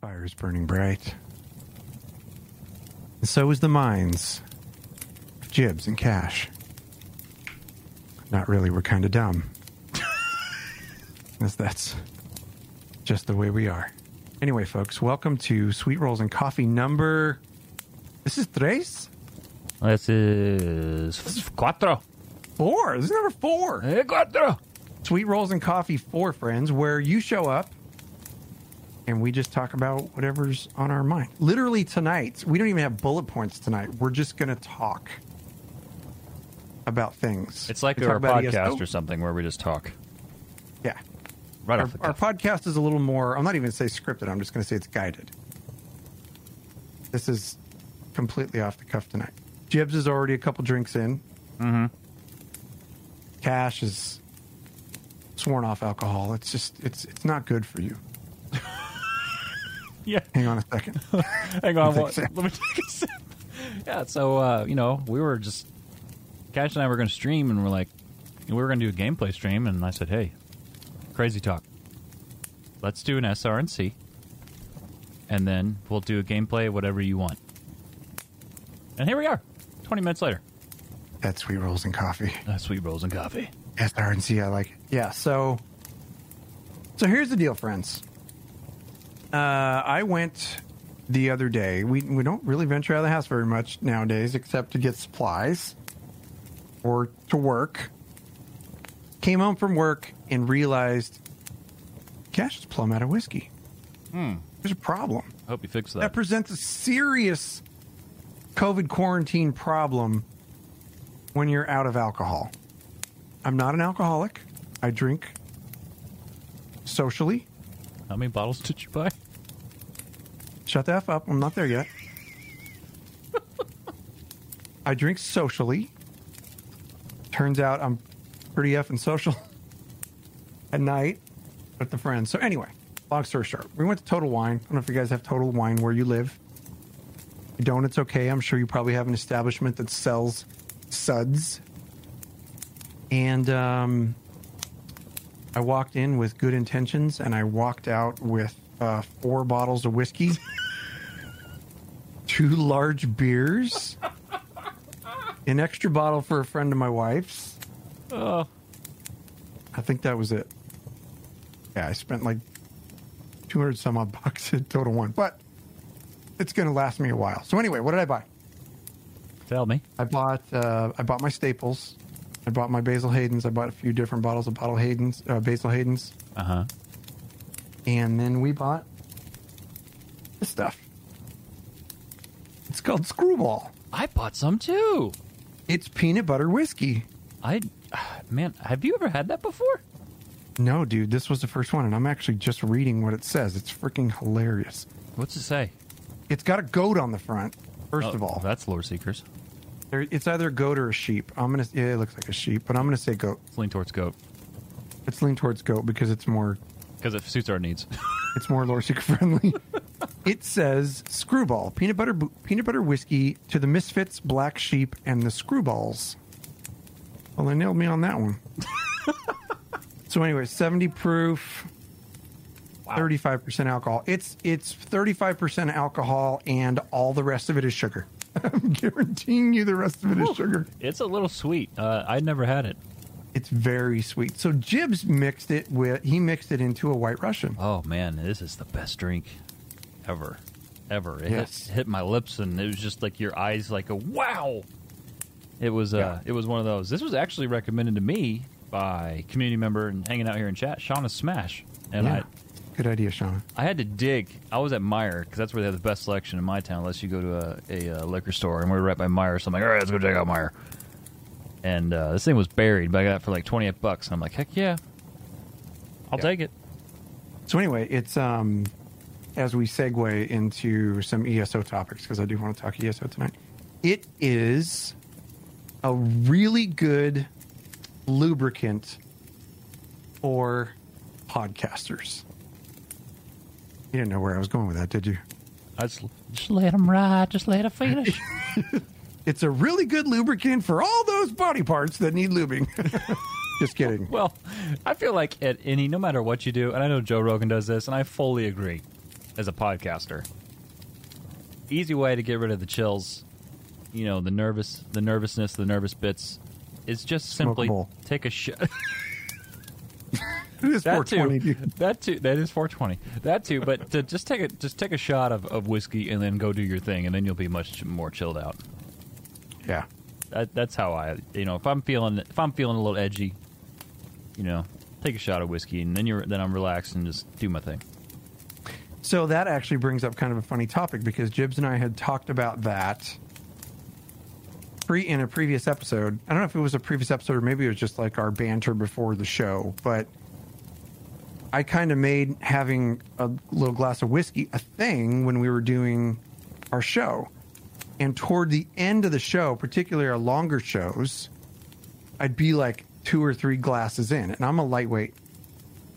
fire is burning bright. And so is the minds of Jibs and Cash. Not really, we're kind of dumb. As that's just the way we are. Anyway, folks, welcome to Sweet Rolls and Coffee number. This is tres? This is cuatro. Four. This is number four. Eh, cuatro. Sweet Rolls and Coffee for Friends, where you show up and we just talk about whatever's on our mind. Literally tonight, we don't even have bullet points tonight. We're just going to talk about things. It's like We our podcast ESO. or something where we just talk Yeah. right Our, off the our podcast is a little more, I'm not even say scripted, I'm just going to say it's guided. This is completely off the cuff tonight. Jibs is already a couple drinks in. Mm-hmm. Cash is sworn off alcohol. It's just, it's it's not good for you. Yeah. Hang on a second. Hang on. Take a let me take a sip. Yeah. So uh, you know, we were just Cash and I were going to stream, and we're like, we were going to do a gameplay stream, and I said, hey, crazy talk. Let's do an SRNC, and then we'll do a gameplay, whatever you want. And here we are, 20 minutes later. That's Sweet Rolls and Coffee. Uh, sweet rolls and coffee. SRNC, I like it. Yeah, so so here's the deal, friends. Uh, I went the other day. We we don't really venture out of the house very much nowadays, except to get supplies or to work. Came home from work and realized Cash is plumb out of whiskey. Hmm. There's a problem. I hope you fix that. That presents a serious COVID quarantine problem when you're out of alcohol. I'm not an alcoholic. I drink socially. How many bottles did you buy? Shut the F up. I'm not there yet. I drink socially. Turns out I'm pretty effing social at night with the friends. So, anyway, long story short, we went to Total Wine. I don't know if you guys have Total Wine where you live. If you don't, it's okay. I'm sure you probably have an establishment that sells suds. And um, I walked in with good intentions and I walked out with uh, four bottles of whiskey, two large beers, an extra bottle for a friend of my wife's. Oh, I think that was it. Yeah, I spent like 200 some odd bucks at Total Wine, but it's going to last me a while. So, anyway, what did I buy? tell me. I bought uh, I bought my staples. I bought my Basil Hayden's. I bought a few different bottles of bottle Hayden's, uh, Basil Hayden's. Uh huh. and then we bought this stuff. It's called Screwball. I bought some too. It's peanut butter whiskey. I, man, have you ever had that before? No, dude, this was the first one, and I'm actually just reading what it says. It's freaking hilarious. What's it say? It's got a goat on the front. First Oh, of all, that's Lore Seekers. There- it's either a goat or a sheep. I'm gonna. Yeah, it looks like a sheep, but I'm gonna say goat. Let's lean towards goat Let's lean towards goat because it's more. because it suits our needs. It's more lore friendly. it says Screwball peanut butter peanut butter whiskey to the Misfits, Black Sheep, and the Screwballs. Well, they nailed me on that one. so anyway, 70 proof, 35% alcohol. It's it's 35% alcohol and all the rest of it is sugar. I'm guaranteeing you the rest of it is sugar. it's a little sweet. Uh, I'd never had it. It's very sweet. So Jibs mixed it with he mixed it into a white Russian. Oh man, this is the best drink ever, ever. It Yes. hit, hit my lips, and it was just like your eyes, like a wow. It was uh, Yeah. it was one of those. This was actually recommended to me by community member and hanging out here in chat, Shauna Smash, and yeah. Good idea, Sean. I had to dig. I was at Meijer because that's where they have the best selection in my town. Unless you go to a, a, uh liquor store, and we were right by Meijer, so I'm like, all right, let's go check out Meijer. And uh, this thing was buried, but I got it for like 28 bucks. And I'm like, heck yeah, I'll Yeah. take it. So anyway, it's um as we segue into some ESO topics because I do want to talk ESO tonight. It is a really good lubricant for podcasters. You didn't know where I was going with that, did you? I just, just let them ride. Just let them finish. It's a really good lubricant for all those body parts that need lubing. Just kidding. well, I feel like at any, no matter what you do, and I know Joe Rogan does this, and I fully agree. as a podcaster. Easy way to get rid of the chills, you know, the nervous, the nervousness, the nervous bits, is just Smoke simply bowl. take a shot. It is that 420, too. dude. That too. That is 420. That too. But to just take a just take a shot of, of whiskey and then go do your thing, and then you'll be much more chilled out. Yeah. That, that's how I, you know, if I'm feeling if I'm feeling a little edgy, you know, take a shot of whiskey, and then you're then I'm relaxed and just do my thing. So that actually brings up kind of a funny topic because Jibs and I had talked about that pre in a previous episode. I don't know if it was a previous episode or maybe it was just like our banter before the show, but I kind of made having a little glass of whiskey a thing when we were doing our show. And toward the end of the show, particularly our longer shows, I'd be like two or three glasses in, and I'm a lightweight.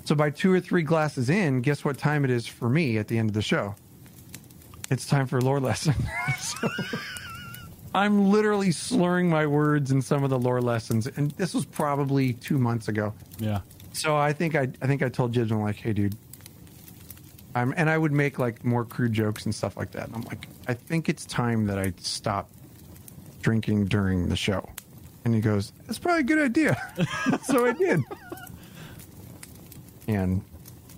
So by two or three glasses in, guess what time it is for me at the end of the show? It's time for lore lesson. so I'm literally slurring my words in some of the lore lessons, and this was probably two months ago. Yeah. So I think I I think I told Jibs I'm like, hey dude, I'm and I would make like more crude jokes and stuff like that. And I'm like, I think it's time that I stop drinking during the show. And he goes, That's probably a good idea. so I did. And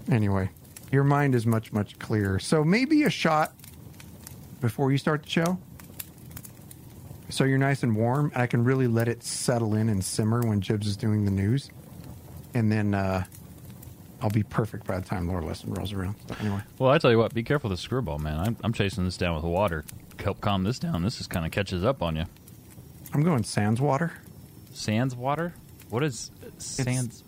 anyway, your mind is much, much clearer. So maybe a shot before you start the show. So you're nice and warm, and I can really let it settle in and simmer when Jibs is doing the news and then uh, I'll be perfect by the time Lore Lesson rolls around. So anyway, Well, I tell you what, be careful with the screwball, man. I'm, I'm chasing this down with water. Help calm this down. This is kind of catches up on you. I'm going Sands water. Sands water? What is sands?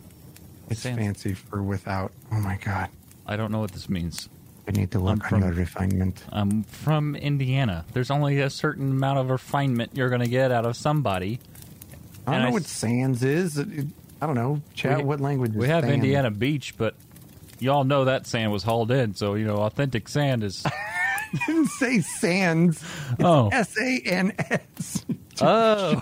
It's Sands. fancy for without. Oh my god, I don't know what this means. I need to look from- refinement. I'm from Indiana. There's only a certain amount of refinement you're going to get out of somebody. I don't and know I what Sands is. It- it- I don't know. Chat. We- what language? Is We have sand? Indiana Beach, but y'all know that sand was hauled in, so you know authentic sand is. didn't say Sands. oh, S A N S. oh.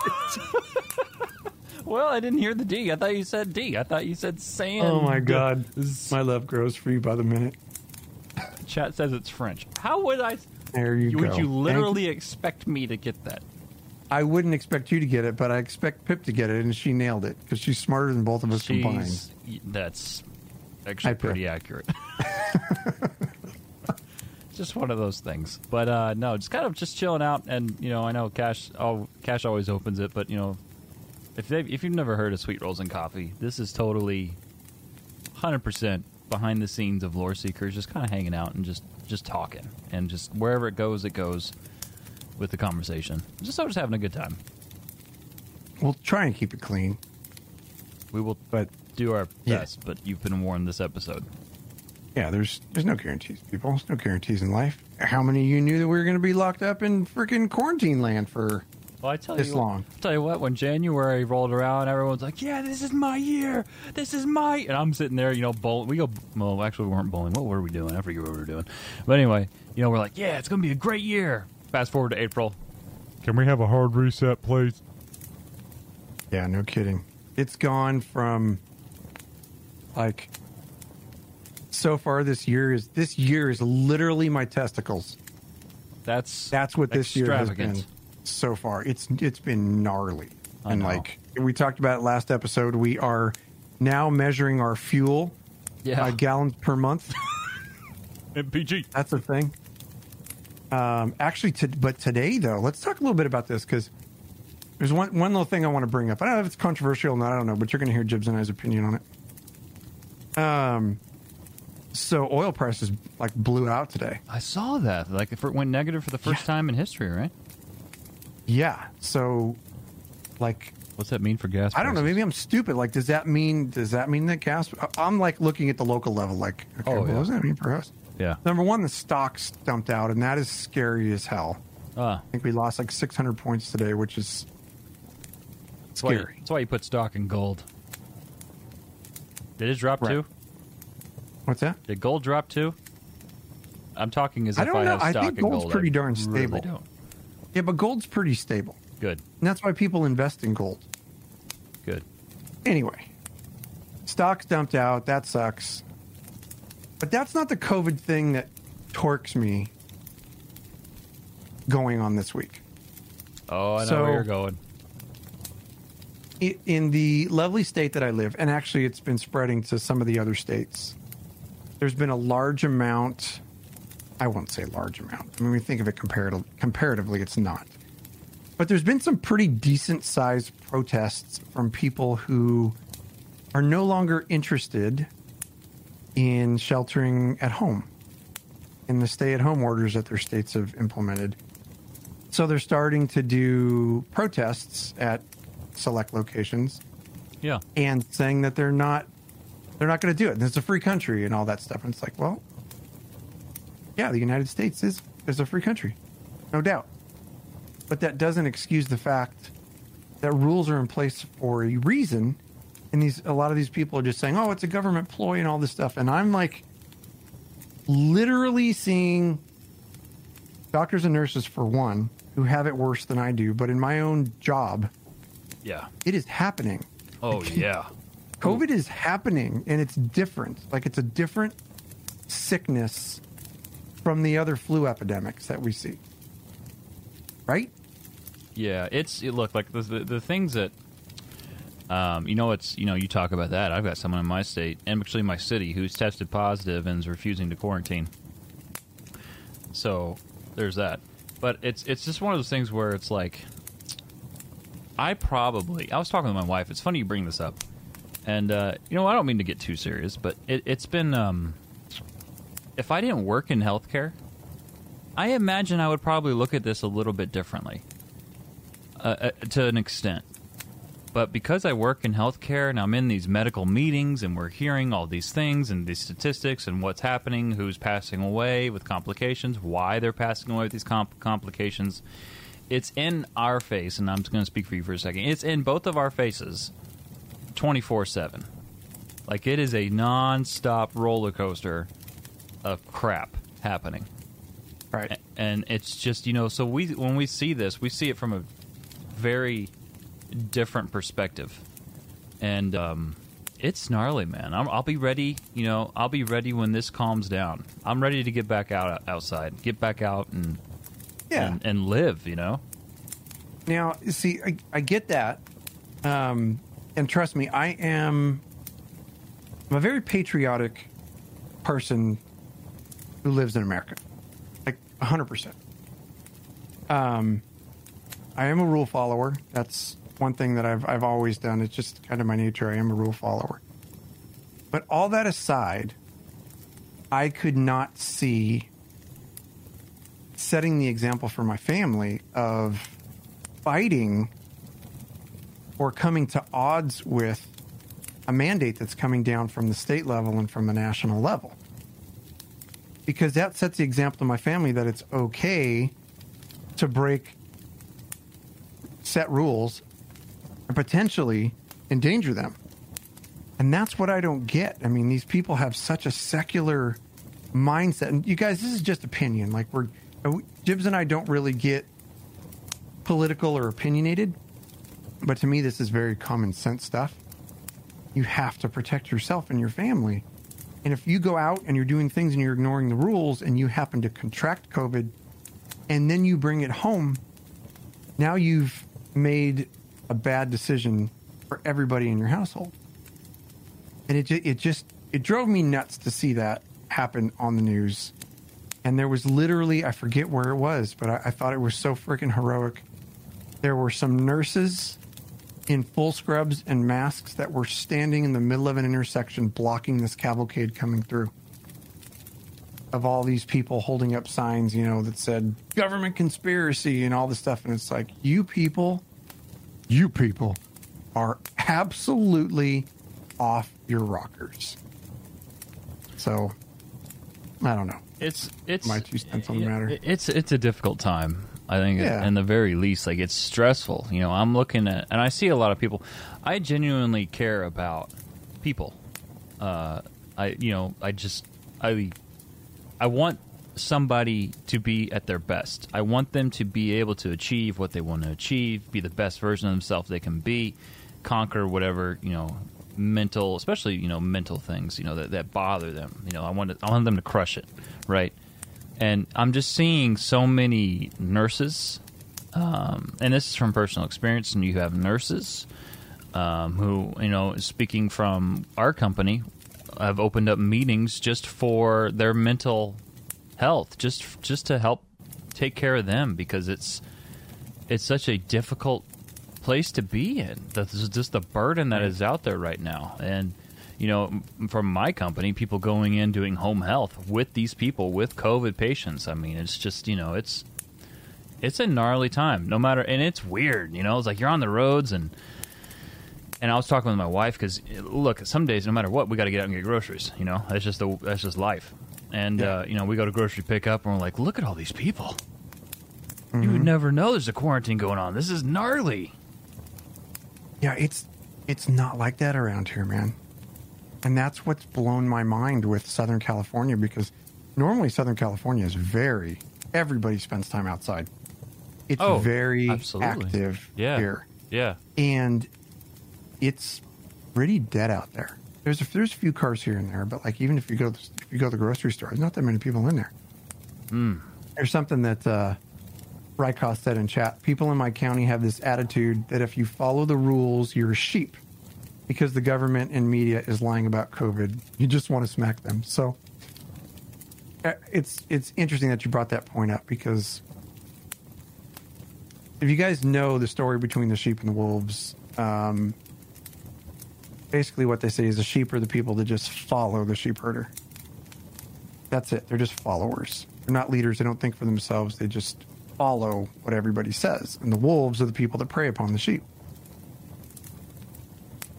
well, I didn't hear the D. I thought you said D. I thought you said sand. Oh my god, my love grows for you by the minute. Chat says it's French. How would I? There you would go. you Thank literally expect me to get that? I wouldn't expect you to get it, but I expect Pip to get it, and she nailed it because she's smarter than both of us combined. That's actually Hi, pretty accurate. just one of those things. But uh, no, just kind of just chilling out, and you know, I know Cash. Oh, Cash always opens it, but you know, if they if you've never heard of Sweet Rolls and Coffee, this is totally, hundred percent behind the scenes of Lore Seekers, just kind of hanging out and just just talking, and just wherever it goes, it goes with the conversation. Just so just having a good time. We'll try and keep it clean, We will but do our Yeah. best, but you've been warned this episode. Yeah, there's there's no guarantees, people. There's no guarantees in life. How many of you knew that we were going to be locked up in freaking quarantine land for? Well, I tell this you, long. What, tell you what, when January rolled around, everyone's like, "Yeah, this is my year. This is my." And I'm sitting there, you know, bowling. We go. Well, actually, we weren't bowling. What were we doing? I forget what we were doing. But anyway, you know, we're like, "Yeah, it's gonna be a great year." Fast forward to April. Can we have a hard reset, please? Yeah, no kidding. It's gone from like so far this year is this year is literally my testicles. That's That's what this year has been so far. It's it's been gnarly. I and know. like we talked about it last episode, we are now measuring our fuel Yeah. by gallons per month. MPG. That's a thing. Um, actually, to, but today though, let's talk a little bit about this because there's one one little thing I want to bring up. I don't know if it's controversial or not. I don't know, but you're going to hear Jibs and I's opinion on it. Um, so oil prices like blew out today. I saw that. Like, if it went negative for the first Yeah. time in history, right? Yeah. So, like, What's that mean for gas? I don't know. Maybe I'm stupid. Like, does that mean does that mean that gas? I'm like looking at the local level. Like, okay, Oh, what yeah. does that mean for us? Yeah. Number one, the stocks dumped out, and that is scary as hell. Ah, I think we lost like 600 points today, which is that's why, you, scary. that's why you put stock in gold. Did it drop Right. too? What's that? Did gold drop too? I'm talking as I if don't I know. I think in gold's gold. pretty I darn really stable. don't. Yeah, but gold's pretty stable. Good, And that's why people invest in gold. good. Anyway, stocks dumped out. That sucks. But that's not the COVID thing that torques me going on this week. Oh, I know So- where you're going. In the lovely state that I live, and actually it's been spreading to some of the other states, there's been a large amount. I won't say large amount. I mean, we think of it comparative, comparatively, it's not. But there's been some pretty decent sized protests from people who are no longer interested in sheltering at home, in the stay at home orders that their states have implemented. So they're starting to do protests at select locations Yeah. and saying that they're not they're not going to do it. And it's a free country and all that stuff. And it's like, well, yeah, the United States is is a free country, no doubt. But that doesn't excuse the fact that rules are in place for a reason. And these a lot of these people are just saying, "Oh, it's a government ploy and all this stuff." And I'm like, literally seeing doctors and nurses for one who have it worse than I do, but in my own job, Yeah. it is happening. Oh yeah. COVID is happening and it's different. Like it's a different sickness from the other flu epidemics that we see. Right? Yeah, it's it, look like the, the the things that um, you know it's you know you talk about that. I've got someone in my state and actually my city who's tested positive and is refusing to quarantine. So there's that. But it's it's just one of those things where it's like I probably I was talking to my wife. It's funny you bring this up, and uh, you know I don't mean to get too serious, but it, it's been um, if I didn't work in healthcare, I imagine I would probably look at this a little bit differently uh, uh, to an extent. But because I work in healthcare and I'm in these medical meetings and we're hearing all these things and these statistics and what's happening, who's passing away with complications, why they're passing away with these comp- complications, it's in our face. And I'm just going to speak for you for a second. It's in both of our faces 24 7. Like it is a non stop roller coaster of crap happening Right. and it's just you know so we when we see this we see it from a very different perspective and um it's gnarly man I'm, i'll be ready you know i'll be ready when this calms down i'm ready to get back out outside get back out and Yeah. and, and live you know Now, you see, I, I get that. Um, and trust me, I am I'm a very patriotic person who lives in America. Like 100%. Um, I am a rule follower. That's one thing that I've, I've always done. It's just kind of my nature. I am a rule follower. But all that aside, I could not see setting the example for my family of fighting or coming to odds with a mandate that's coming down from the state level and from the national level. Because that sets the example to my family that it's okay to break set rules and potentially endanger them. And that's what I don't get. I mean, these people have such a secular mindset. And you guys, this is just opinion. Like we're uh, Jibs and I don't really get political or opinionated, but to me, this is very common sense stuff. You have to protect yourself and your family. And if you go out and you're doing things and you're ignoring the rules and you happen to contract COVID and then you bring it home, now you've made a bad decision for everybody in your household. And it, it just, it drove me nuts to see that happen on the news. And there was literally, I forget where it was, but I, I thought it was so freaking heroic. There were some nurses in full scrubs and masks that were standing in the middle of an intersection blocking this cavalcade coming through. Of all these people holding up signs, you know, that said government conspiracy and all this stuff. And it's like, you people, you people are absolutely off your rockers. So, I don't know. it's it's My two cents on the matter. It's it's a difficult time. I think, Yeah. in the very least, like it's stressful. You know, I'm looking at, and I see a lot of people. I genuinely care about people. Uh, I you know, I just I I want somebody to be at their best. I want them to be able to achieve what they want to achieve, be the best version of themselves they can be, conquer whatever you know mental, especially you know mental things you know that, that bother them. You know, I want to, I want them to crush it, right? and I'm just seeing so many nurses, um, and this is from personal experience. And you have nurses um, who, you know, speaking from our company, have opened up meetings just for their mental health, just just to help take care of them because it's it's such a difficult place to be in. That's just the burden that is out there right now, and you know, from my company, people going in doing home health with these people with COVID patients. I mean, it's just you know, it's it's a gnarly time. No matter, and it's weird. You know, it's like you're on the roads and. And I was talking with my wife because, look, some days, no matter what, we got to get out and get groceries. You know, that's just the that's just life. And Yeah. uh, you know, we go to grocery pickup, and we're like, look at all these people. You Mm-hmm. would never know there's a quarantine going on. This is gnarly. Yeah, it's it's not like that around here, man. And that's what's blown my mind with Southern California because normally Southern California is very everybody spends time outside. It's Oh, very absolutely. active Yeah. here. Yeah. And it's pretty dead out there. There's a, there's a few cars here and there, but like even if you go if you go to the grocery store, there's not that many people in there. There's something that uh, Rykos said in chat. People in my county have this attitude that if you follow the rules, you're a sheep because the government and media is lying about COVID. You just want to smack them. So uh, it's it's interesting that you brought that point up because if you guys know the story between the sheep and the wolves, um, basically what they say is the sheep are the people that just follow the sheep herder. That's it. They're just followers. They're not leaders. They don't think for themselves. They just follow what everybody says. And the wolves are the people that prey upon the sheep.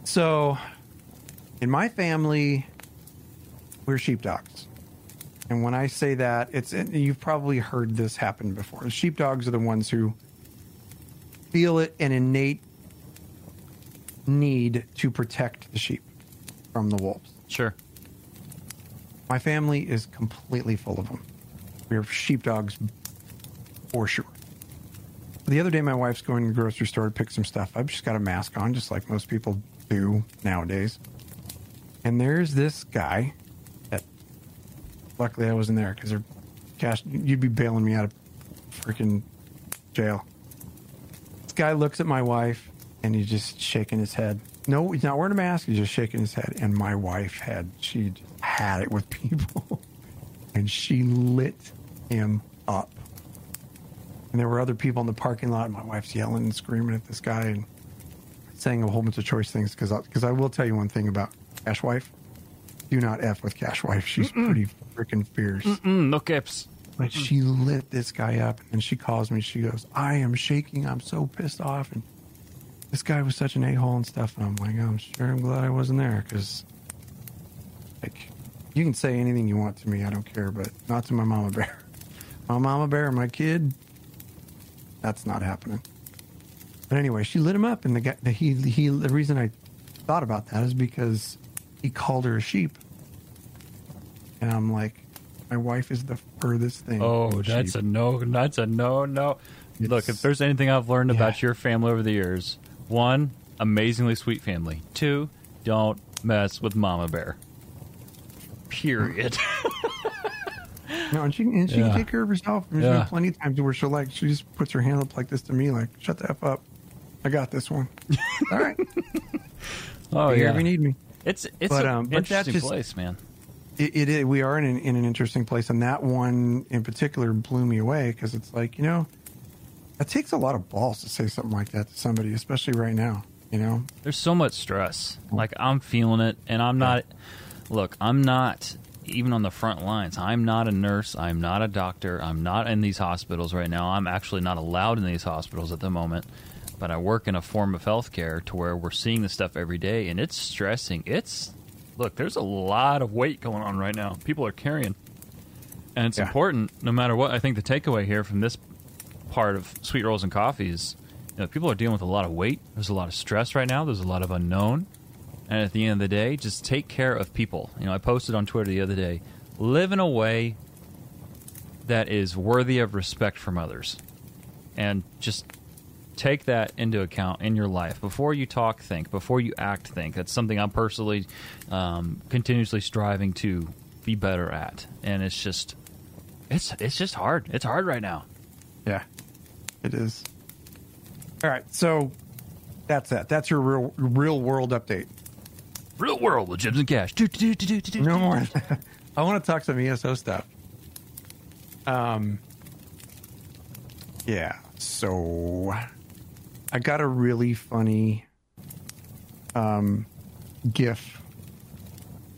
So, in my family, we're sheepdogs. And when I say that, it's you've probably heard this happen before. Sheepdogs are the ones who feel it an innate need to protect the sheep from the wolves. Sure. My family is completely full of them. We're sheepdogs for sure. The other day, my wife's going to the grocery store to pick some stuff. I've just got a mask on, just like most people do nowadays. And there's this guy that, luckily, I wasn't there because. You'd be bailing me out of freaking jail. This guy looks at my wife and he's just shaking his head. No, he's not wearing a mask. He's just shaking his head. And my wife had, she had it with people. and she lit him up. And there were other people in the parking lot. My wife's yelling and screaming at this guy and saying a whole bunch of choice things. Because I, 'cause I will tell you one thing about Cash Wife. Do not F with Cash Wife. She's pretty freaking fierce. Mm, no caps. But she lit this guy up, and she calls me. She goes, "I am shaking. I'm so pissed off." And this guy was such an a hole and stuff. And I'm like, "I'm sure. I'm glad I wasn't there because, like, you can say anything you want to me. I don't care, but not to my mama bear. My mama bear, my kid. That's not happening." But anyway, she lit him up, and the guy, the, he, he, the reason I thought about that is because he called her a sheep, and I'm like, my wife is the furthest thing. Oh, that's sheep. a no. That's a no. No. Look, if there's anything I've learned about your family over the years, one, amazingly sweet family. Two, don't mess with Mama Bear. Period. No, and she and she Yeah. can take care of herself. There's Yeah. been plenty of times where she'll like she just puts her hand up like this to me, like "Shut the f up, I got this one." All right, oh be yeah. if you need me. It's it's But, an um, but interesting just- place, man. It, it is. We are in an, in an interesting place, and that one in particular blew me away because it's like you know, it takes a lot of balls to say something like that to somebody, especially right now. You know, There's so much stress. Like I'm feeling it, and I'm not. Look, I'm not even on the front lines. I'm not a nurse. I'm not a doctor. I'm not in these hospitals right now. I'm actually not allowed in these hospitals at the moment. But I work in a form of healthcare to where we're seeing this stuff every day, and it's stressing. It's look. There's a lot of weight going on right now. People are carrying, and it's Yeah. important. No matter what, I think the takeaway here from this part of sweet rolls and coffees you know, people are dealing with a lot of weight. There's a lot of stress right now. There's a lot of unknown. And at the end of the day, just take care of people. You know, I posted on Twitter the other day live in a way that is worthy of respect from others. And just take that into account in your life. Before you talk, think. Before you act, think. That's something I'm personally um, continuously striving to be better at. And it's just It's it's just hard. It's hard right now. Yeah, it is. All right, so that's that. That's your real real world update. Real world with Jibs and Cash. Do, do, do, do, No more. I want to talk some ESO stuff. Um. Yeah. So, I got a really funny um GIF.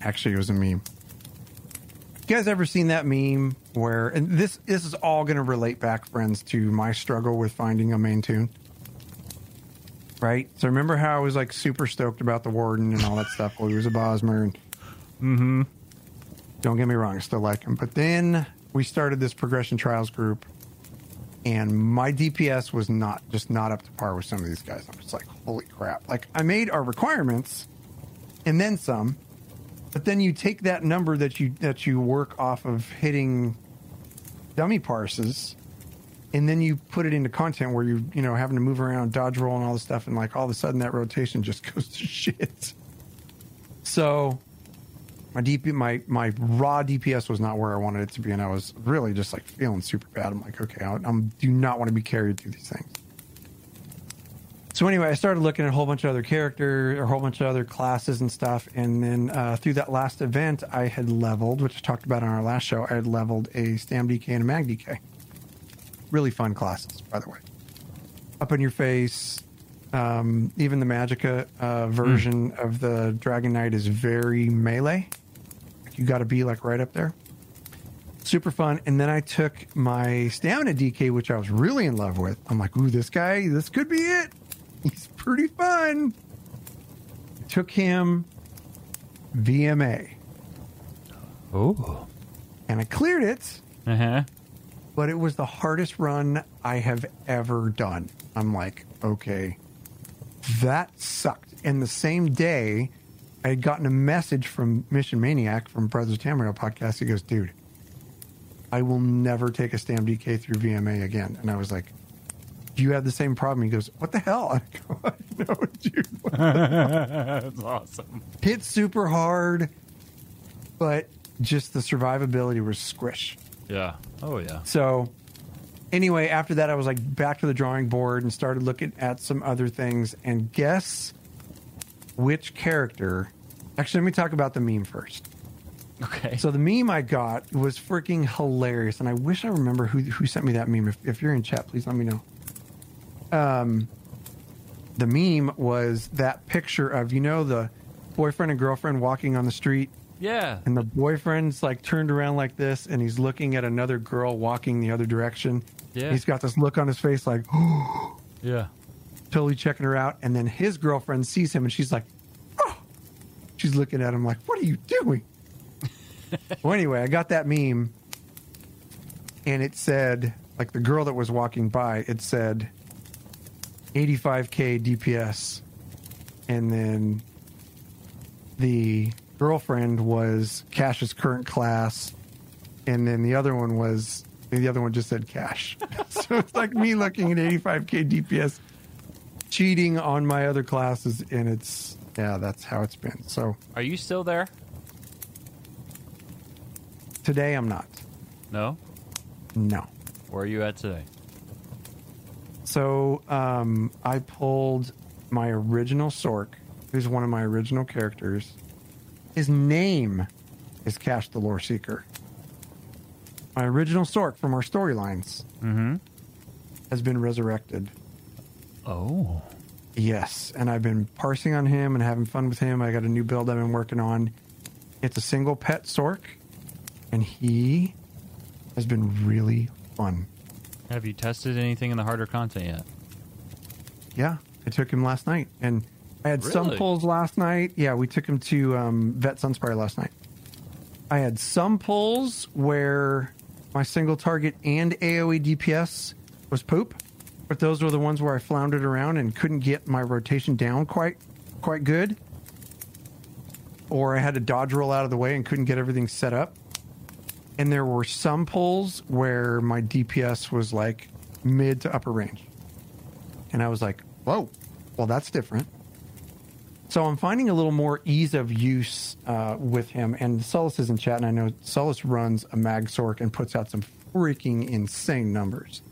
Actually, it was a meme. You guys ever seen that meme where? And this this is all going to relate back, friends, to my struggle with finding a main toon. Right. So remember how I was like super stoked about the warden and all that stuff while he was a Bosmer and mm-hmm. don't get me wrong, I still like him. But then we started this progression trials group, and my DPS was not just not up to par with some of these guys. I'm just like, holy crap! Like I made our requirements, and then some. But then you take that number that you that you work off of hitting dummy parses, and then you put it into content where you you know having to move around, dodge roll, and all this stuff, and like all of a sudden that rotation just goes to shit. So my DP my my raw DPS was not where I wanted it to be, and I was really just like feeling super bad. I'm like, okay, I I'm, do not want to be carried through these things. So anyway, I started looking at a whole bunch of other characters, or a whole bunch of other classes and stuff, and then uh, through that last event, I had leveled, which I talked about on our last show. I had leveled a Stam DK and a Mag DK. Really fun classes, by the way. Up in your face. Um, even the Magicka uh, version of the Dragon Knight is very melee. You got to be like right up there. Super fun. And then I took my stamina DK, which I was really in love with. I'm like, ooh, this guy, this could be it. He's pretty fun. Took him VMA Oh. and I cleared it, Uh huh. But it was the hardest run I have ever done. I'm like, okay, that sucked. And the same day, I had gotten a message from Mission Maniac from Brothers Tamriel podcast. He goes, dude, I will never take a Stam DK through VMA again. And I was like, do you have the same problem? He goes, what the hell? I go, no, dude. That's awesome. Hit super hard, but just the survivability was squish. Yeah. Oh yeah. So, anyway, after that, I was like back to the drawing board and started looking at some other things. And guess which character? Actually, let me talk about the meme first. Okay. So the meme I got was freaking hilarious, and I wish I remember who who sent me that meme. If, if you're in chat, please let me know. Um, the meme was that picture of you know the boyfriend and girlfriend walking on the street yeah. and the boyfriend's like turned around like this and he's looking at another girl walking the other direction. Yeah. He's got this look on his face like Yeah. totally checking her out. And then his girlfriend sees him and she's like, oh. She's looking at him like, what are you doing? well, anyway, I got that meme and it said, like the girl that was walking by, it said 85K DPS. And then the girlfriend was Cash's current class. And then the other one was, the other one just said Cash. so it's like me looking at 85K DPS cheating on my other classes. And it's, yeah, that's how it's been. So Are you still there? today I'm not. No. No. Where are you at today? So um, I pulled my original Sorc, who's one of my original characters. His name is Cash the Lore Seeker. My original Sorc from our storylines Mm-hmm. has been resurrected. Oh. Yes, and I've been parsing on him and having fun with him. I got a new build I've been working on. It's a single pet Sorc, and he has been really fun. Have you tested anything in the harder content yet? Yeah, I took him last night, and I had some pulls last night. Yeah, we took him to um, Vet Sunspire last night. I had some pulls where my single target and AOE DPS was poop, but those were the ones where I floundered around and couldn't get my rotation down quite quite good, or I had to dodge roll out of the way and couldn't get everything set up. And there were some pulls where my DPS was like mid to upper range. And I was like, whoa, well, that's different. So I'm finding a little more ease of use uh, with him. And Solus is in chat, and I know Solus runs a Mag Sorc and puts out some freaking insane numbers.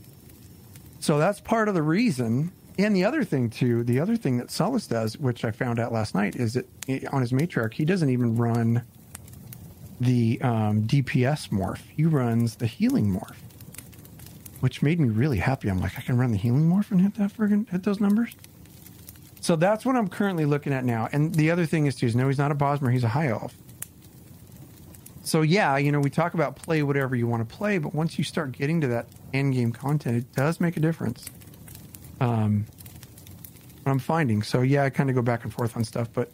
So that's part of the reason. And the other thing too, the other thing that Solus does, which I found out last night, is that on his matriarch, he doesn't even run the um, DPS morph. He runs the healing morph, which made me really happy. I'm like, I can run the healing morph and hit that friggin' hit those numbers. So that's what I'm currently looking at now. And the other thing is too is no, he's not a Bosmer, he's a high elf. So yeah, you know, we talk about play whatever you want to play, but once you start getting to that end game content, it does make a difference. Um, what I'm finding. So yeah, I kind of go back and forth on stuff, but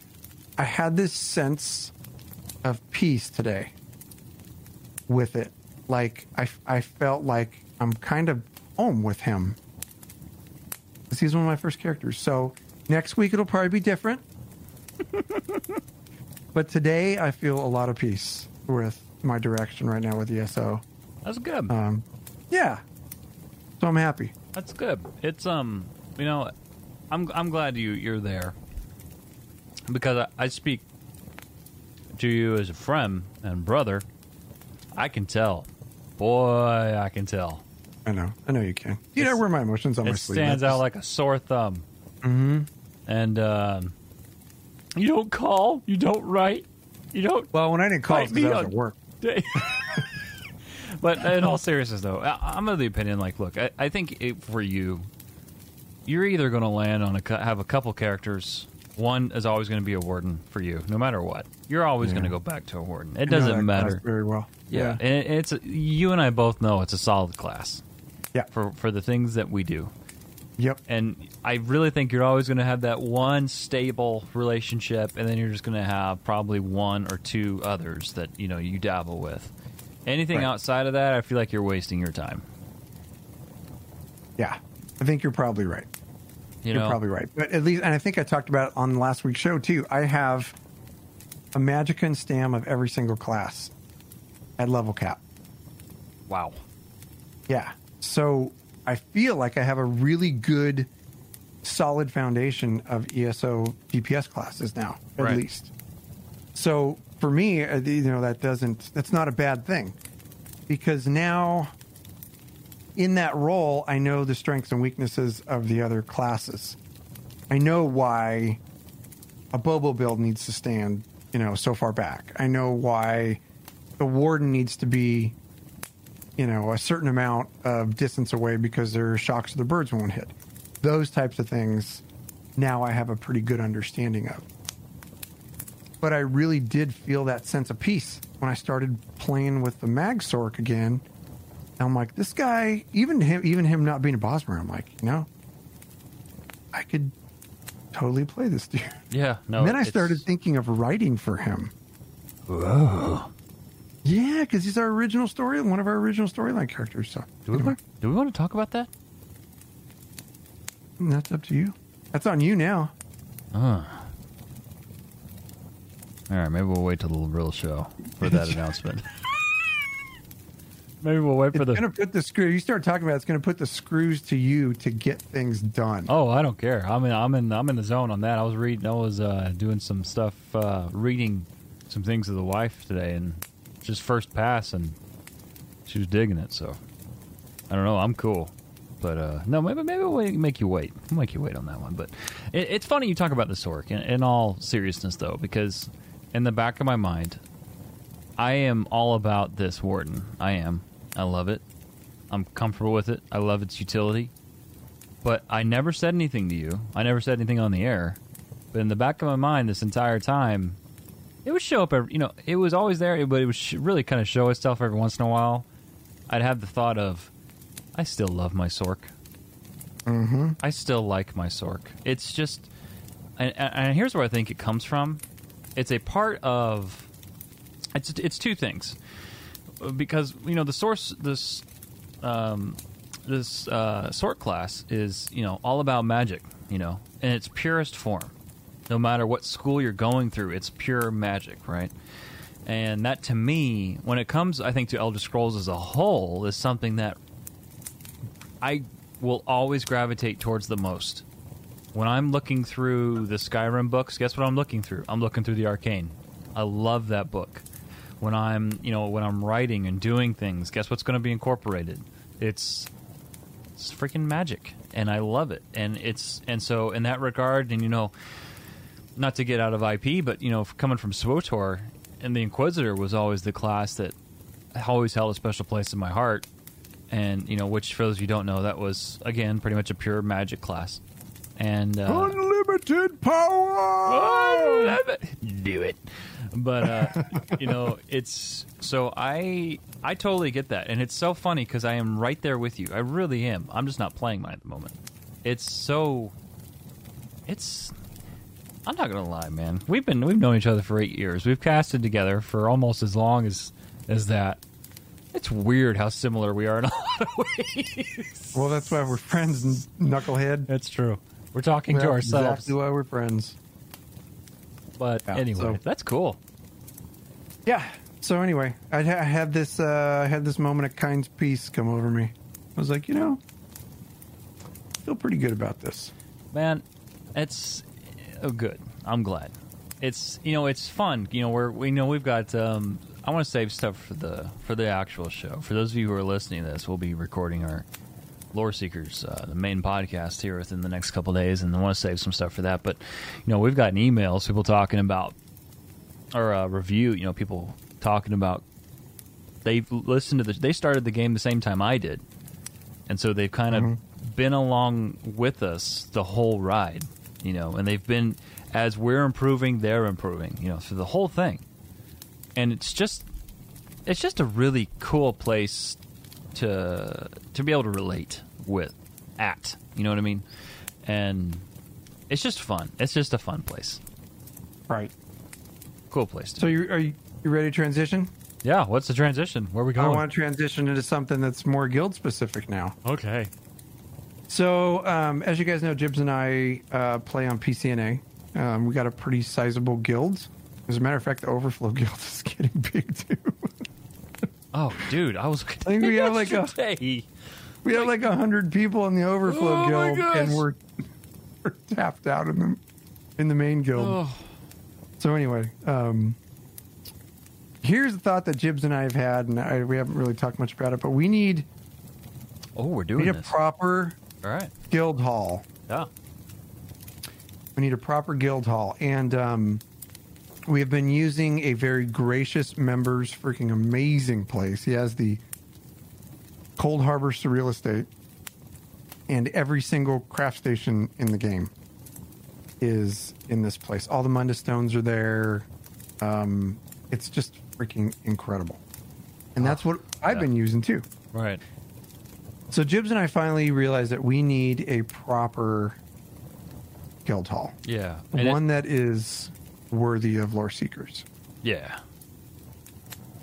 I had this sense of peace today with it. Like I, I felt like I'm kind of home with him. 'Cause He's one of my first characters. So next week it'll probably be different. but today I feel a lot of peace with my direction right now with ESO. That's good. Um, yeah. So I'm happy. That's good. It's um, you know, I'm I'm glad you you're there because I, I speak to you as a friend and brother. I can tell, boy, I can tell. I know. I know you can. You It's- know where my emotions on my sleeve. It stands out like a sore thumb. Mm-hmm. And um, you don't call, you don't write, you don't Well, when I didn't call, Write it's 'cause me I was at work. but in all seriousness, though, I, I'm of the opinion. Like, look, I, I think it, for you, you're either going to land on a have a couple characters. One is always going to be a warden for you, no matter what. You're always Yeah. going to go back to a warden. It I know that doesn't matter. very well. Yeah, and it- it's you and I both know it's a solid class Yeah. for for the things that we do. Yep. And I really think you're always going to have that one stable relationship, and then you're just going to have probably one or two others that you know you dabble with. Anything Right. outside of that, I feel like you're wasting your time. Yeah. I think you're probably right. You You're know, probably right. But at least, and I think I talked about it on last week's show too. I have a Magicka and Stam of every single class at level cap. wow. Yeah. So I feel like I have a really good, solid foundation of ESO DPS classes now, at Right. least. So for me, uh, you know, that doesn't, that's not a bad thing because now in that role, I know the strengths and weaknesses of the other classes. I know why a Bobo build needs to stand, you know, so far back. I know why the warden needs to be you know, a certain amount of distance away because their shocks of the birds won't hit. Those types of things now I have a pretty good understanding of. But I really did feel that sense of peace when I started playing with the Mag Sorc again. I'm like, this guy, even him, even him not being a Bosmer, I'm like, you know, I could totally play this dude. Yeah. No. and then I started thinking of writing for him. Yeah, because he's our original story, one of our original storyline characters. So Do we, anyway, want, do we want to talk about that? that's up to you. That's on you now. All right, maybe we'll wait till the real show for that announcement. maybe we'll wait for It's the. going to put the screw. You start talking about. it, It's going to put the screws to you to get things done. Oh, I don't care. I mean, I'm in. I'm in the zone on that. I was reading. I was uh, doing some stuff, uh, reading some things of the wife today, and just first pass, and she was digging it. So I don't know. I'm cool, but uh, no, maybe maybe we'll make you wait. We'll make you wait on that one. But it, it's funny you talk about the Sorc. In, in all seriousness, though, because in the back of my mind, I am all about this Warden. I am. I love it. I'm comfortable with it. I love its utility but I never said anything to you. I never said anything on the air. But in the back of my mind, this entire time, it would show up. Every, you know, it was always there, but it would sh- really kind of show itself every once in a while. I'd have the thought of, I still love my Sorc. Mm-hmm. I still like my Sorc. It's just, and, and here's where I think it comes from. It's a part of. It's it's two things, because you know the source this um, this uh, sort class is you know all about magic, you know, in its purest form. No matter what school you're going through, it's pure magic, right? And that to me, when it comes, I think to Elder Scrolls as a whole, is something that I will always gravitate towards the most. When I'm looking through the Skyrim books, guess what I'm looking through? I'm looking through the Arcane. I love that book. when I'm, you know, when I'm writing and doing things, guess what's going to be incorporated? It's it's freaking magic, and I love it. And it's and so in that regard, and you know, not to get out of IP, but you know, coming from SWTOR, and the Inquisitor was always the class that always held a special place in my heart. And you know, which for those of you who don't know, that was again pretty much a pure magic class. And uh, Unlimited power. Oh, do it but uh, you know it's so i i totally get that and it's so funny because i am right there with you i really am i'm just not playing mine at the moment it's so it's i'm not gonna lie man we've been we've known each other for eight years we've casted together for almost as long as as that it's weird how similar we are in a lot of ways Well, that's why we're friends, knucklehead. that's true we're talking to ourselves Exactly why we're friends. but Yeah, anyway so- that's cool Yeah. So anyway, I, ha- I had this uh, I had this moment of kind peace come over me. I was like, you know, I feel pretty good about this. man it's oh, good. I'm glad. It's you know it's fun. You know we're we know we've got um i want to save stuff for the for the actual show. For those of you who are listening to this we'll be recording our lore seekers uh, the main podcast here within the next couple days and i want to save some stuff for that. But you know we've gotten emails people talking about or uh, review you know people talking about they've listened to the they started the game the same time i did. And so they've kind of been along with us the whole ride, you know, and they've been as we're improving, they're improving, you know, through the whole thing. And it's just it's just a really cool place to to be able to relate with at, you know what I mean? And it's just fun. It's just a fun place. Right. Cool place to So you are you, you ready to transition? Yeah, what's the transition? Where are we going? I want to transition into something that's more guild specific now. okay. So, um, as you guys know, Jibs and I uh, play on PCNA. Um, we got a pretty sizable guild. As a matter of fact, the Overflow Guild is getting big too. Oh, dude, I was I think we have like a yesterday. we have like a hundred people in the Overflow Oh Guild, and we're we're tapped out in the in the main guild. Oh. So anyway, um, here's a thought that Jibs and I have had, and I, we haven't really talked much about it, but we need Oh, we're we doing need a proper All right. guild hall. Yeah. We need a proper guild hall, and um, we have been using a very gracious member's freaking amazing place. He has the Coldharbour Surreal Estate, and every single craft station in the game is in this place. All the Mundus stones are there. Um, it's just freaking incredible, and that's what I've yeah. been using too. Right. So Jibs and I finally realized that we need a proper guild hall Yeah. And it- one that is worthy of lore seekers. yeah.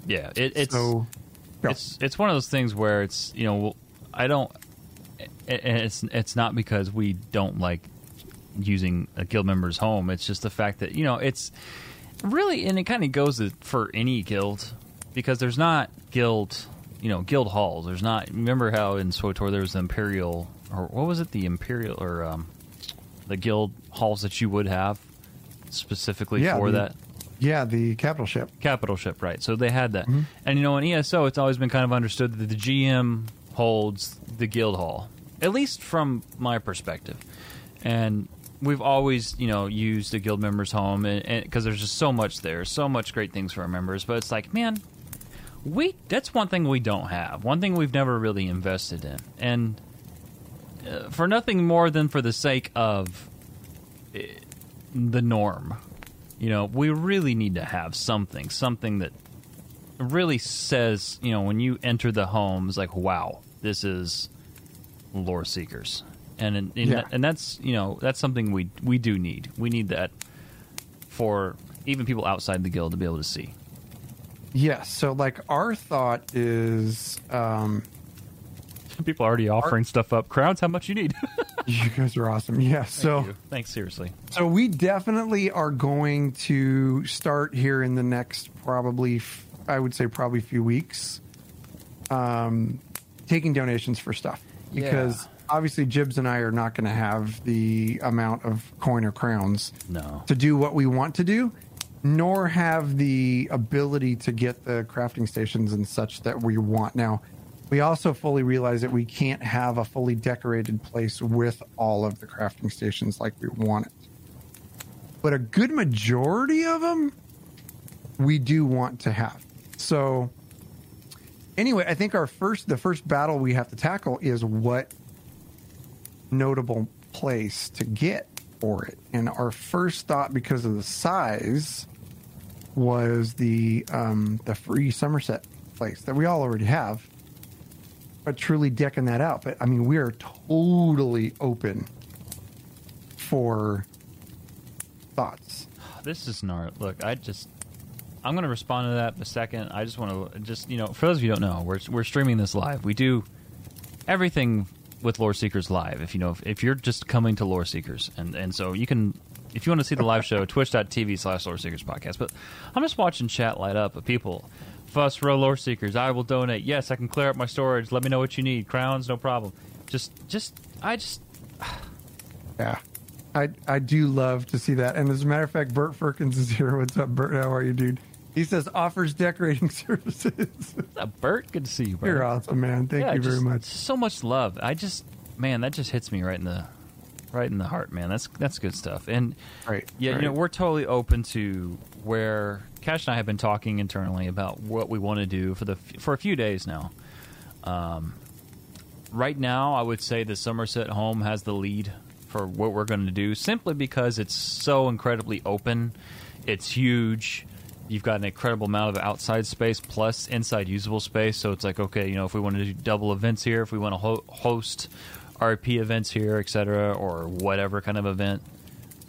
Yeah. It, it's so, it's it's one of those things where it's you know I don't and it's it's not because we don't like using a guild member's home. It's just the fact that you know it's really and it kind of goes for any guild because there's not guild you know guild halls. There's not. Remember how in SWTOR there was the imperial or what was it the imperial or um, the guild halls that you would have specifically Yeah, for the- that yeah, the capital ship. capital ship, right? So they had that, Mm-hmm. and you know, in ESO, it's always been kind of understood that the GM holds the guild hall, at least from my perspective, and we've always, you know, used a guild member's home, and because there's just so much there, so much great things for our members, but it's like, man, we that's one thing we don't have, one thing we've never really invested in, and uh, for nothing more than for the sake of uh, the norm. You know, we really need to have something, something that really says, you know, when you enter the home, it's like, wow, this is lore seekers, and and, and, Yeah. and that's you know that's something we we do need. We need that for even people outside the guild to be able to see. Yes. So, like, our thought is, um, People are already offering stuff up. Crowds, how much you need? you guys are awesome. Yeah. So, Thanks, seriously. so we definitely are going to start here in the next probably, f- I would say, probably few weeks, um, taking donations for stuff because Yeah. obviously Jibs and I are not going to have the amount of coin or crowns No. to do what we want to do. Nor have the ability to get the crafting stations and such that we want. Now, we also fully realize that we can't have a fully decorated place with all of the crafting stations like we want it. But a good majority of them we do want to have. So anyway, I think our first the first battle we have to tackle is what notable place to get for it. And our first thought because of the size was the um, the free Summerset place that we all already have. But truly decking that out. But I mean, we are totally open for thoughts. This is gnarly. Look, I just I'm going to respond to that in a second. I just want to just you know, for those of you who don't know, we're we're streaming this live. We do everything with Lore Seekers live. If you know, if, if you're just coming to Lore Seekers, and and so you can, if you want to see the live show, twitch.tv slash Lore Seekers podcast. But I'm just watching chat light up of people. Fuss row Lore Seekers. I will donate. Yes, I can clear up my storage. Let me know what you need. Crowns, no problem. Just, just, I just. Yeah. I I do love to see that. And as a matter of fact, Bert Firkins is here. What's up, Bert? How are you, dude? He says offers decorating services. What's up, Bert? Good to see you, bro. You're awesome, man. Thank Yeah, you very just much. So much love. I just, man, that just hits me right in the, right in the heart, man. That's that's good stuff. And Right, yeah, right. you know, we're totally open to where Cash and I have been talking internally about what we want to do for the for a few days now. Um, right now, I would say the Summerset home has the lead for what we're going to do, simply because it's so incredibly open. It's huge. You've got an incredible amount of outside space plus inside usable space. So it's like, okay, you know, if we want to do double events here, if we want to ho- host RP events here, etc., or whatever kind of event,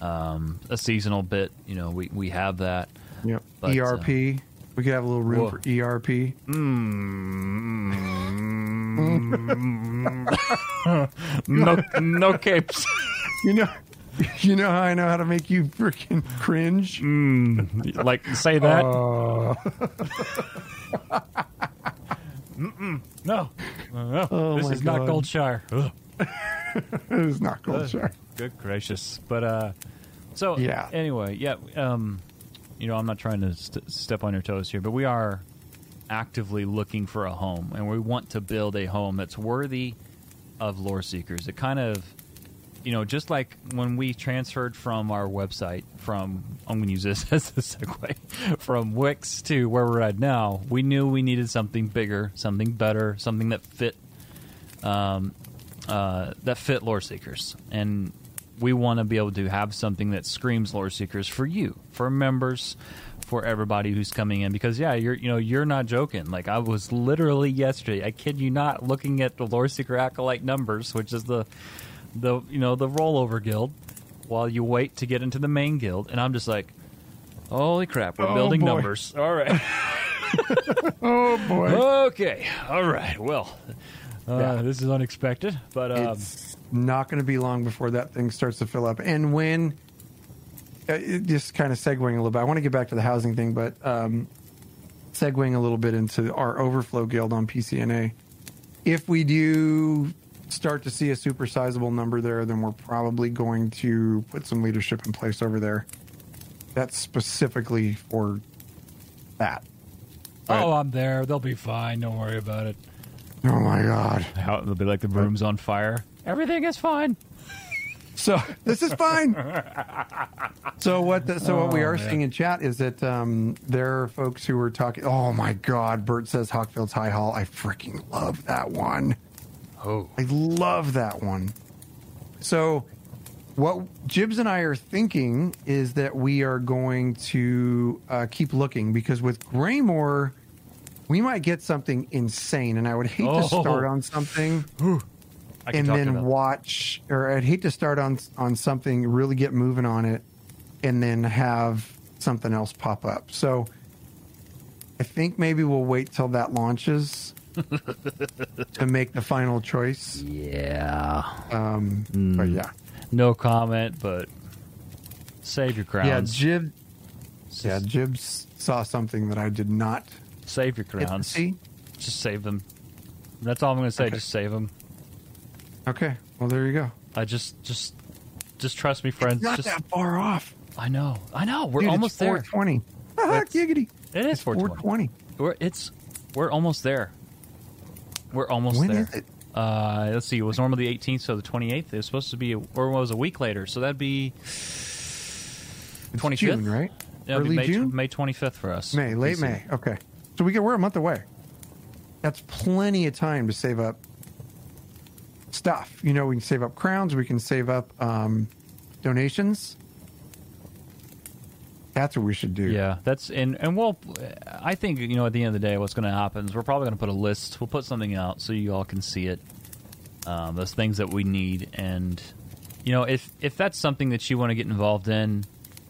um, a seasonal bit, you know, we, we have that. Yep. But, uh, ERP. we could have a little room Whoa. for ERP. No, no capes. You know, you know how I know how to make you freaking cringe. like say that. Uh, no, no. Oh this my is not God. Goldshire. Ugh. it is not Goldshire. Good gracious. But uh, so Yeah. Anyway, yeah. Um, you know, I'm not trying to st- step on your toes here, but we are actively looking for a home, and we want to build a home that's worthy of lore seekers. It kind of, you know, just like when we transferred from our website from I'm going to use this as a segue from Wix to where we're at now. We knew we needed something bigger, something better, something that fit um, uh, that fit lore seekers, and we want to be able to have something that screams lore seekers for you, for members, for everybody who's coming in. Because yeah, you're you know you're not joking. Like I was literally yesterday, I kid you not, looking at the lore seeker acolyte numbers, which is the the you know the rollover guild, while you wait to get into the main guild, and I'm just like. Holy crap, we're Oh, building boy. numbers. All right. Oh boy. okay. All right. Well, uh, Yeah. this is unexpected, but um, it's not going to be long before that thing starts to fill up. And when, uh, it- just kind of segueing a little bit, I want to get back to the housing thing, but um, segueing a little bit into our overflow guild on PCNA. If we do start to see a super sizable number there, then we're probably going to put some leadership in place over there. That's specifically for that. But- oh, I'm there. They'll be fine. Don't worry about it. Oh my god. How, they'll be like the room's on fire. Everything is fine. So this is fine. so what? The, so what we Oh, are man. seeing in chat is that um, there are folks who are talking. Oh my God! Bert says Hakkvild's High Hall. I freaking love that one. Oh, I love that one. So what Jibs and I are thinking is that we are going to uh, keep looking because with Greymoor, we might get something insane, and I would hate to Oh. start on something and then watch or I'd hate to start on on something really get moving on it and then have something else pop up. So I think maybe we'll wait till that launches to make the final choice. Yeah. Um, Hmm. But yeah, No comment, but save your yeah, crowns. Jib, yeah, Jibs saw something that I did not save your crowns. Just save them. That's all I'm going to say. Okay. Just save them. Okay, well there you go. I just, just, just trust me, friends. Not just that far off. I know. I know. We're Dude, almost it's there. 420. Ah, It's- giggity. It is 420. 420. We're it's we're almost there. We're almost When there. Uh, let's see. It was normally the 18th, so the 28th. It was supposed to be, or it was a week later. So that'd be It's 25th, June, right? Early May, June? May 25th for us. May, late. May. Okay. So we get we're a month away. That's plenty of time to save up stuff. You know, we can save up crowns, we can save up um, donations. That's what we should do. Yeah, that's and and we'll. I think you know at the end of the day, what's going to happen is we're probably going to put a list. We'll put something out so you all can see it. Um, those things that we need, and you know, if if that's something that you want to get involved in,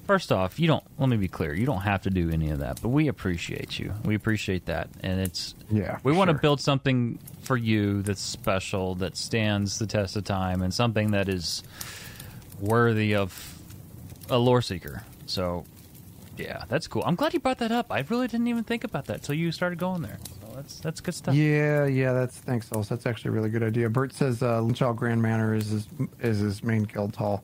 first off, you don't. Let me be clear, you don't have to do any of that, but we appreciate you. We appreciate that, and it's Yeah, we want to sure. build something for you that's special, that stands the test of time, and something that is worthy of a lore seeker. So, yeah, that's cool. I'm glad you brought that up. I really didn't even think about that till you started going there. So that's that's good stuff. Yeah, yeah, that's thanks, Els. That's actually a really good idea. Bert says uh, Linchal Grand Manor is his, is his main guild hall.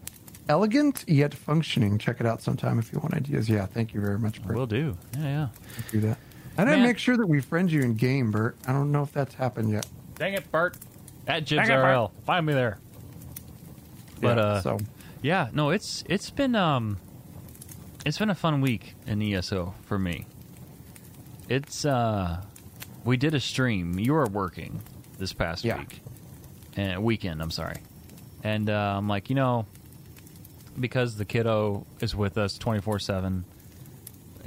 Elegant yet functioning. Check it out sometime if you want ideas. Yeah, thank you very much, Bert. Will do. Yeah, yeah. do that. I gotta Man. make sure that we friend you in game, Bert. I don't know if that's happened yet. Dang it, Bert. At Dang Jibs it, RL. Find me there. But Yeah, uh, so Yeah, no, it's it's been um it's been a fun week in ESO for me. It's uh we did a stream. You were working this past Yeah. week. And weekend, I'm sorry. And uh, I'm like, you know, because the kiddo is with us 24/7,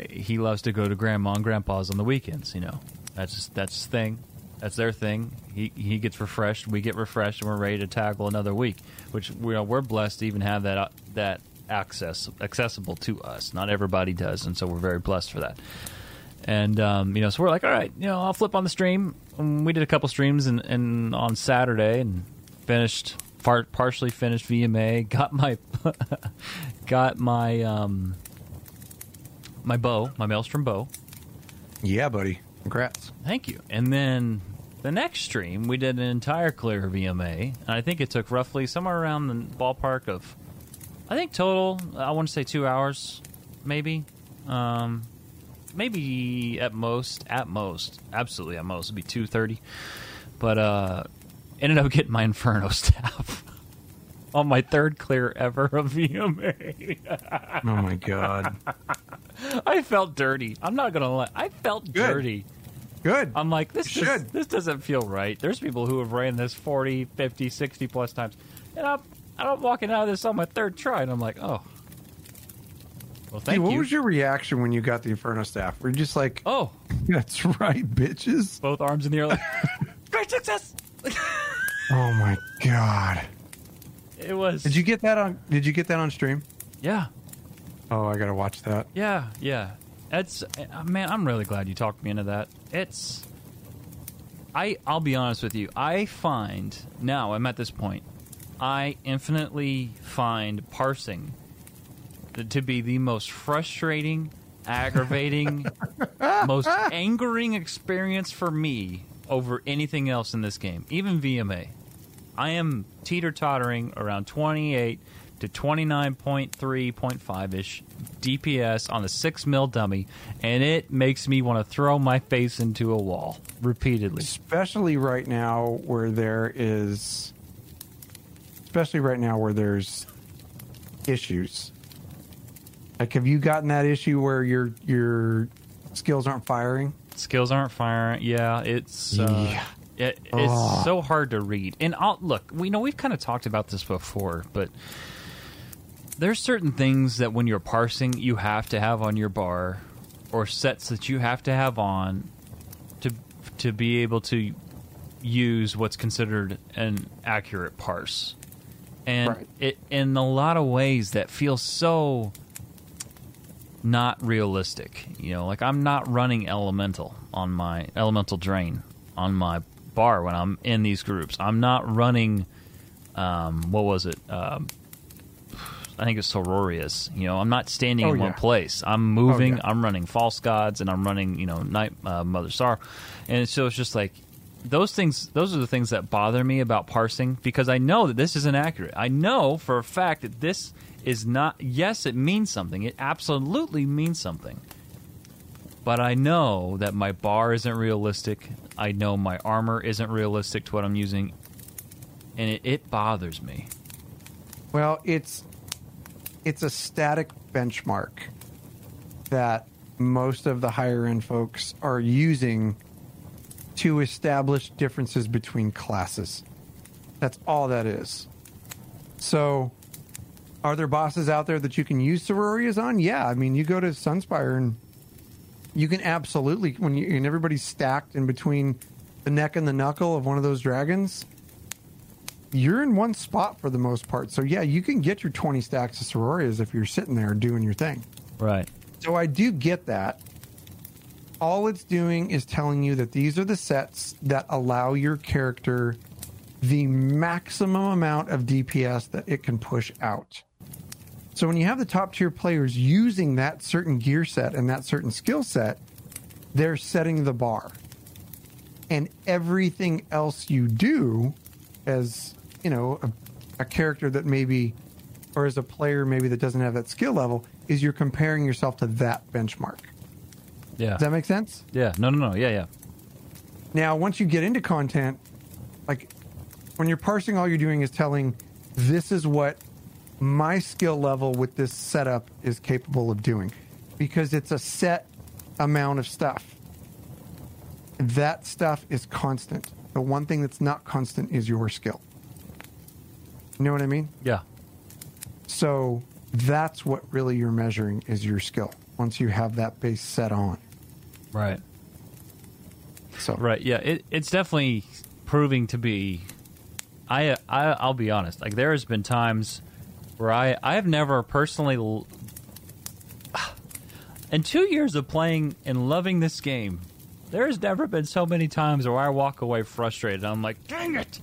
he loves to go to grandma and grandpa's on the weekends, you know. That's just, that's thing. That's their thing. He he gets refreshed, we get refreshed, and we're ready to tackle another week. Which we are, we're blessed to even have that uh, that access accessible to us. Not everybody does, and so we're very blessed for that. And um, you know, so we're like, all right, you know, I'll flip on the stream. And we did a couple streams, and, and on Saturday, and finished par- partially finished VMA. Got my got my um, my bow, my maelstrom bow. yeah, buddy. Congrats. Thank you. And then the next stream, we did an entire clear VMA, and I think it took roughly somewhere around the ballpark of, I think total, I want to say two hours, maybe, um, maybe at most, at most, absolutely at most, it'd be two thirty, but uh, ended up getting my Inferno staff. On my third clear ever of VMA, Oh my god. I felt dirty. I'm not gonna lie. I felt Good. dirty. Good. I'm like, this does, this doesn't feel right. There's people who have ran this 40, 50, 60 plus times. And I'm, I'm walking out of this on my third try, and I'm like, oh. Well, Hey, thank what you. What was your reaction when you got the Inferno staff? Were you just like, oh, "That's right, bitches"? both arms in the air, like, great success. Oh my god. It was. Did you get that on? Did you get that on stream? Yeah, Oh, I gotta watch that. yeah, yeah. It's uh, man, I'm really glad you talked me into that. It's. I I'll be honest with you. I find now I'm at this point. I infinitely find parsing to be the most frustrating, aggravating, most angering experience for me over anything else in this game, even VMA. I am teeter tottering around 28 to 29.3.5 ish DPS on the 6 mil dummy, and it makes me want to throw my face into a wall repeatedly. Especially right now where there is, especially right now where there's issues. Like, have you gotten that issue where your your skills aren't firing? Skills aren't firing. Yeah, it's uh, Yeah. It, it's so hard to read. And I'll, look, we know we've kind of talked about this before, but there's certain things that when you're parsing, you have to have on your bar, or sets that you have to have on to to be able to use what's considered an accurate parse. And Right. it in a lot of ways that feels so not realistic. You know, like I'm not running elemental on my elemental drain on my bar when I'm in these groups. I'm not running um what was it? Um I think it's Siroria's. You know, I'm not standing Oh, in one place. I'm moving. yeah. I'm running false gods, and I'm running. You know, night uh, Mother Star, and so it's just like those things those are the things that bother me about parsing because I know that this isn't accurate. I know for a fact that this is not yes, it means something. It absolutely means something. But I know that my bar isn't realistic. I know my armor isn't realistic to what I'm using. And it, it bothers me. Well, it's it's a static benchmark that most of the higher end folks are using to establish differences between classes. That's all that is. So, are there bosses out there that you can use Siroria's on? Yeah, I mean, you go to Sunspire and you can absolutely when you and everybody's stacked in between the neck and the knuckle of one of those dragons. You're in one spot for the most part. So yeah, you can get your 20 stacks of Siroria's if you're sitting there doing your thing. Right. So I do get that. All it's doing is telling you that these are the sets that allow your character the maximum amount of DPS that it can push out. So when you have the top tier players using that certain gear set and that certain skill set, they're setting the bar. And everything else you do as, you know, a, a character that maybe or as a player maybe that doesn't have that skill level is you're comparing yourself to that benchmark. Yeah. Does that make sense? yeah. No, no, no. Yeah, yeah. Now, once you get into content, like when you're parsing, all you're doing is telling this is what my skill level with this setup is capable of doing because it's a set amount of stuff. That stuff is constant. The one thing that's not constant is your skill. You know what I mean? Yeah. So that's what really you're measuring is your skill once you have that base set on. Right. So Right. Yeah. It, it's definitely proving to be. I, I I'll be honest. Like there has been times where I I have never personally. l- In two years of playing and loving this game, there has never been so many times where I walk away frustrated. I'm like, dang it!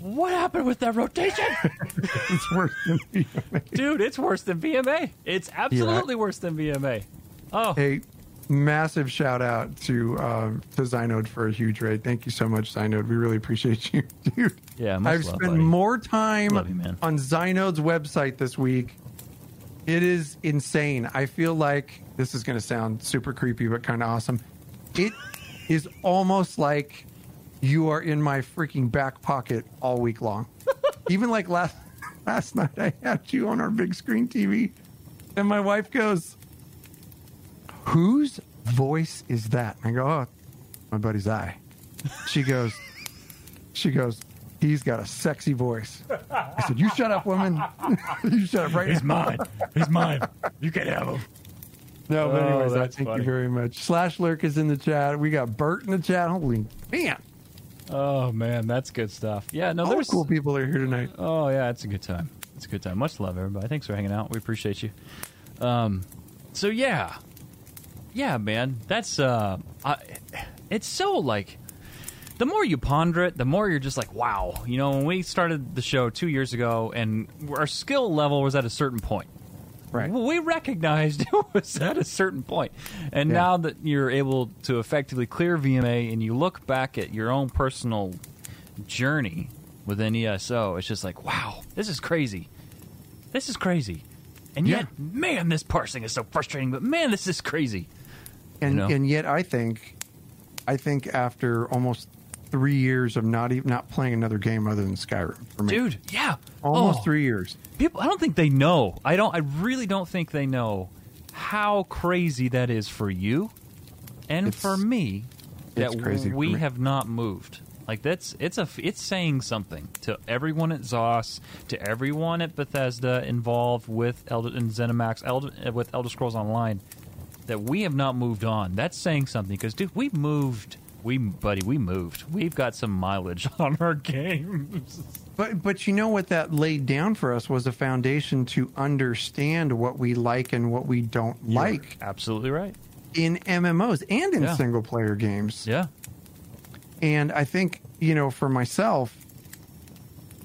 What happened with that rotation? it's worse than VMA. Dude, it's worse than VMA. It's absolutely worse than VMA. Oh, A massive shout out to um, to Zynode for a huge raid. Thank you so much, Zynode. We really appreciate you, dude. Yeah, I've love, spent buddy. more time you, on Zynode's website this week. It is insane. I feel like this is going to sound super creepy, but kind of awesome. It is almost like you are in my freaking back pocket all week long. Even like last last night, I had you on our big screen TV, and my wife goes, "Whose voice is that?" And I go, "Oh, my buddy's I." She goes, she goes, he's got a sexy voice. I said, "You shut up, woman. you shut up right he's now." mine. He's mine. You can't have him. No, but Oh, anyways, I thank funny. you very much. Slash Lurk is in the chat. We got Bert in the chat. Holy man, Oh man, that's good stuff. Yeah, no, all there's cool people are here tonight. Oh yeah, it's a good time. It's a good time. Much love, everybody. Thanks for hanging out. We appreciate you. Um, so yeah, yeah, man. That's uh, I, it's so like the more you ponder it, the more you're just like, wow. You know, when we started the show two years ago, and our skill level was at a certain point. Right. We recognized it was at a certain point. And Yeah. now that you're able to effectively clear VMA and you look back at your own personal journey within ESO, it's just like, wow, this is crazy. This is crazy. And Yeah. yet, man, this parsing is so frustrating, but man, this is crazy. And You know? and yet, I think, I think after almost three years of not even not playing another game other than Skyrim for me, Dude, yeah. almost Oh. three years. People, I don't think they know. I don't. I really don't think they know how crazy that is for you, and It's- for me. That we me. have not moved. Like that's it's a it's saying something to everyone at ZOS, to everyone at Bethesda involved with Elder and ZeniMax, Elder, with Elder Scrolls Online, that we have not moved on. That's saying something because dude, we moved. We buddy, we moved. We've got some mileage on our games. But but you know what that laid down for us was a foundation to understand what we like and what we don't like Absolutely right. in MMOs and in Yeah. single player games. Yeah. And I think, you know, for myself,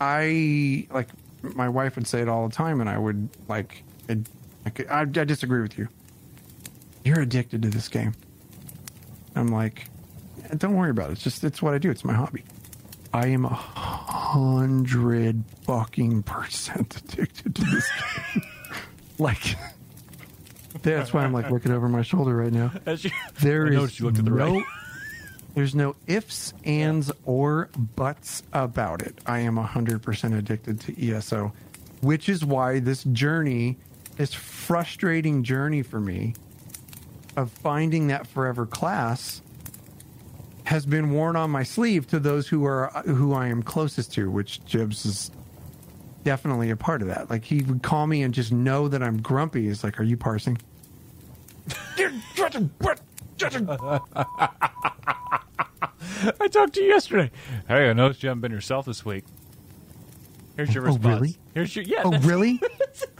I like my wife would say it all the time, and I would like, I, I disagree with you. You're addicted to this game. I'm like, don't worry about it. It's just it's what I do. It's my hobby. I am a hundred fucking percent addicted to this game. like that's why I'm like looking over my shoulder right now. As you, There is you looked at the no, right. there's no ifs, ands, or buts about it. I am a hundred percent addicted to ESO, which is why this journey, this frustrating journey for me, of finding that forever class, has been worn on my sleeve to those who are who I am closest to, which Jibs is definitely a part of that. Like he would call me and just know that I'm grumpy. He's like, "Are you parsing?" I talked to you yesterday. Hey, I noticed you haven't been yourself this week. Here's your response. Oh, really? Here's your yeah. Oh, really?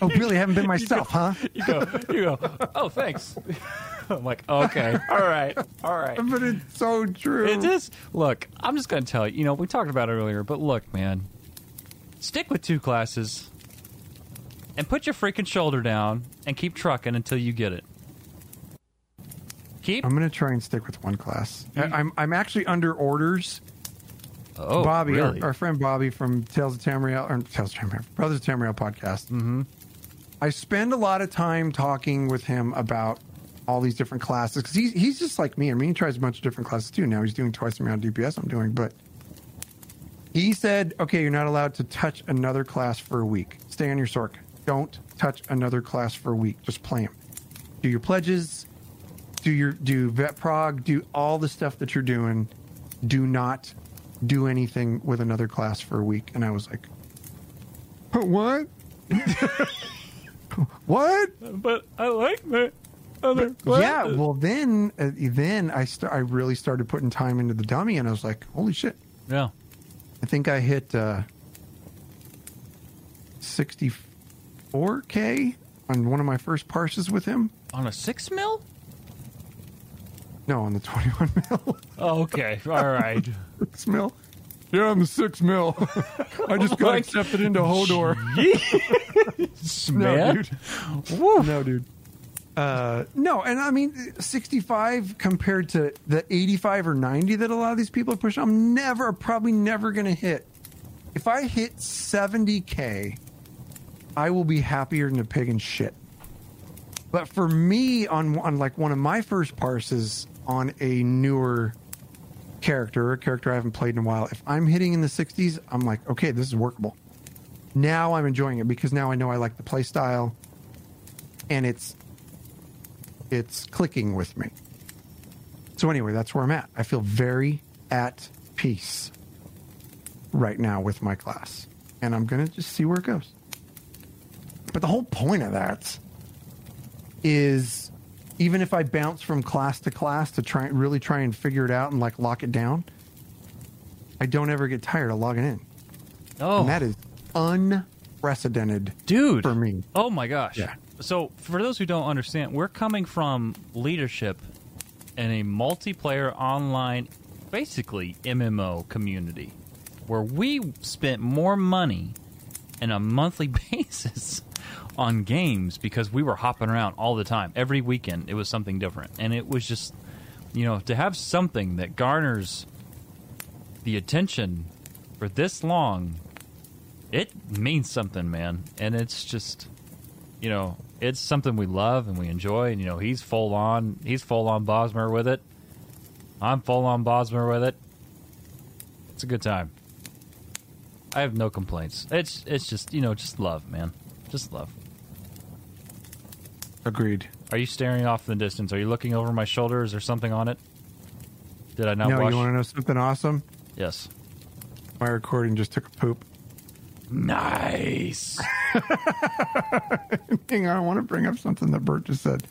oh, really? I Haven't been myself, huh? You go. You go. Oh, thanks. I'm like, okay, all right, all right. But it's so true. It is. Look, I'm just going to tell you. You know, we talked about it earlier, but look, man, stick with two classes, and put your freaking shoulder down, and keep trucking until you get it. Keep. I'm going to try and stick with one class. I, I'm I'm actually under orders. oh, Bobby, really? our, our friend Bobby from Tales of Tamriel, or Tales of Tamriel, Brothers of Tamriel podcast. Mm-hmm. I spend a lot of time talking with him about all these different classes because he's he's just like me. I mean, he tries a bunch of different classes too. Now he's doing twice the amount of DPS I'm doing, but he said, "Okay, you're not allowed to touch another class for a week. Stay on your Sorc. Don't touch another class for a week. Just play them. Do your pledges." do your do vet prog, do all the stuff that you're doing. Do not do anything with another class for a week. And I was like, but what? what? but I like my other. Yeah. Well, then uh, then I st- I really started putting time into the dummy, and I was like, holy shit! Yeah. I think I hit uh, 64k on one of my first parses with him. On a six mil. No, on the 21 mil. Oh, okay. All right. six mil. Yeah, I'm a six mil. I just got Like- accepted into Hodor. no, Man. dude. Woo. No, dude. Uh, no, and I mean, 65 compared to the 85 or 90 that a lot of these people push, I'm never, probably never going to hit. If I hit 70K, I will be happier than a pig in shit. But for me, on, on like one of my first parses on a newer character, a character I haven't played in a while, if I'm hitting in the 60s, I'm like, okay, this is workable. Now I'm enjoying it because now I know I like the play style and it's it's clicking with me. So anyway, that's where I'm at. I feel very at peace right now with my class. And I'm going to just see where it goes. But the whole point of that is even if I bounce from class to class to try really try and figure it out and like lock it down, I don't ever get tired of logging in. Oh, And that is unprecedented dude. for me. Oh my gosh. Yeah. So for those who don't understand, we're coming from leadership in a multiplayer online, basically MMO community, where we spent more money in a monthly basis on games because we were hopping around all the time. Every weekend, it was something different, and it was just, you know, to have something that garners the attention for this long it means something, man. And it's just, you know, it's something we love and we enjoy. And you know, he's full on, he's full on Bosmer with it. I'm full on Bosmer with it. It's a good time. I have no complaints. It's it's just you know just love, man, just love. Agreed. Are you staring off in the distance? Are you looking over my shoulder? Is there something on it? Did I not no, watch? you want to know something awesome? yes. My recording just took a poop. Nice. Hang on, I want to bring up something that Bert just said.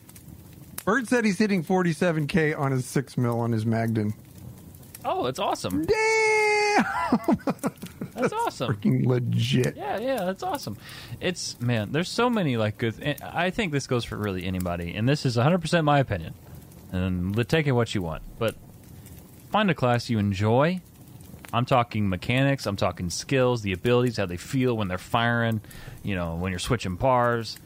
Bert said he's hitting 47k on his six mil on his Magden. oh, it's awesome. Damn, That's awesome. freaking legit. Yeah, yeah, that's awesome. It's man, there's so many like good. I think this goes for really anybody, and this is 100 percent my opinion. And take it what you want, but find a class you enjoy. I'm talking mechanics. I'm talking skills, the abilities, how they feel when they're firing. You know, when you're switching pars,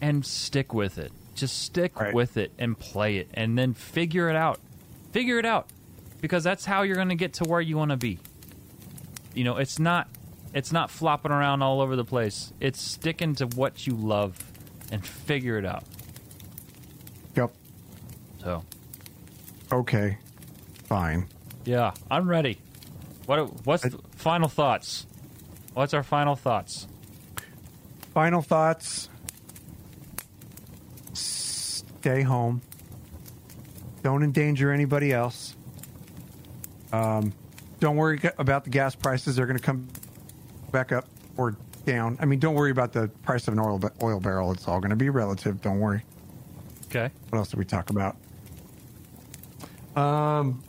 and stick with it. Just stick Right. with it and play it, and then figure it out. Figure it out because that's how you're going to get to where you want to be. You know, it's not it's not flopping around all over the place. It's sticking to what you love and figure it out. Yep. So, Okay. Fine. yeah, I'm ready. What what's the final thoughts? What's our final thoughts? Final thoughts. Stay home. Don't endanger anybody else. Um, don't worry about the gas prices. They're going to come back up or down. I mean, don't worry about the price of an oil oil barrel. It's all going to be relative. Don't worry. Okay. What else did we talk about? Um,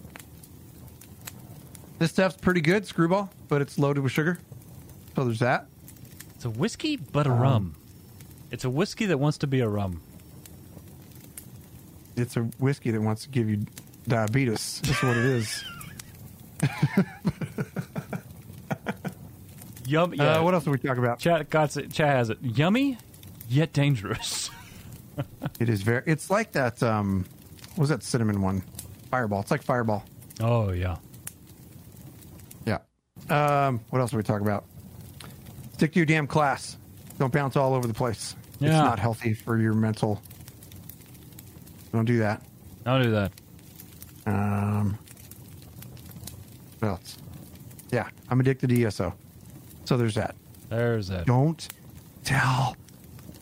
this stuff's pretty good, screwball, but it's loaded with sugar. So there's that. It's a whiskey but a Um, rum. It's a whiskey that wants to be a rum. It's a whiskey that wants to give you diabetes. That's what it is. Yum. Yeah. Uh, what else did we talk about? Chat got it. Chat has it. Yummy, yet dangerous. It is very. It's like that. Um, what was that cinnamon one? Fireball. It's like Fireball. oh yeah. Yeah. Um, what else did we talk about? Stick to your damn class. Don't bounce all over the place. It's not healthy for your mental. Don't do that. Don't do that. Um, what else? Yeah, I'm addicted to ESO. So there's that. There's it. Don't tell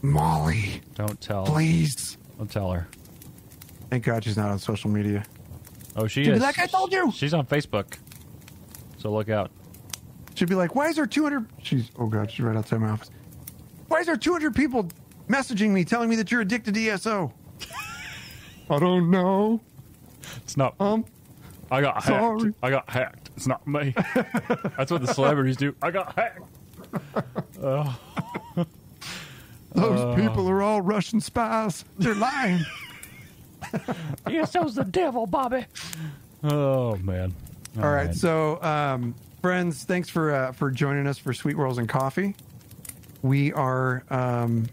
Molly, Don't tell. please. Don't tell her. Thank God she's not on social media. Oh, she She'd be is. like, "I told you." She's on Facebook. So look out. She'd be like, "Why is there 200?" She's oh god, she's right outside my office. Why is there 200 people messaging me telling me that you're addicted to ESO? I don't know. It's not. Um, I got hacked. I got hacked. It's not me. That's what the celebrities do. I got hacked. those people are all Russian spies. They're lying. yes, ESO's the devil, Bobby. Oh man. All right, so um, friends, thanks for uh, for joining us for Sweet Rolls and Coffee. We are um,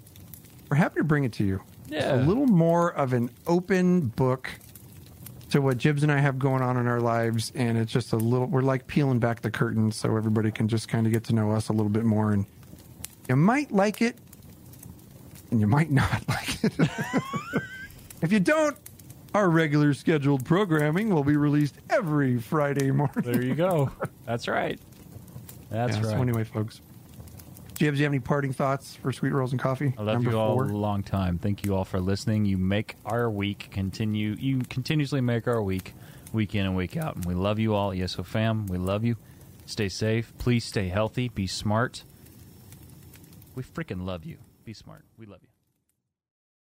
we're happy to bring it to you. Yeah. a little more of an open book to what Jibs and I have going on in our lives, and it's just a little. We're like peeling back the curtain so everybody can just kind of get to know us a little bit more, and you might like it, and you might not like it. if you don't, our regular scheduled programming will be released every Friday morning. There you go. That's right. That's Yeah, right. So anyway, folks, Jibs, do you have any parting thoughts for Sweet Rolls and Coffee? I love Number you all four? a long time. Thank you all for listening. You make our week continue. You continuously make our week, week in and week out. And we love you all. Yes, so fam, we love you. Stay safe. Please stay healthy. Be smart. We freaking love you. Be smart. We love you.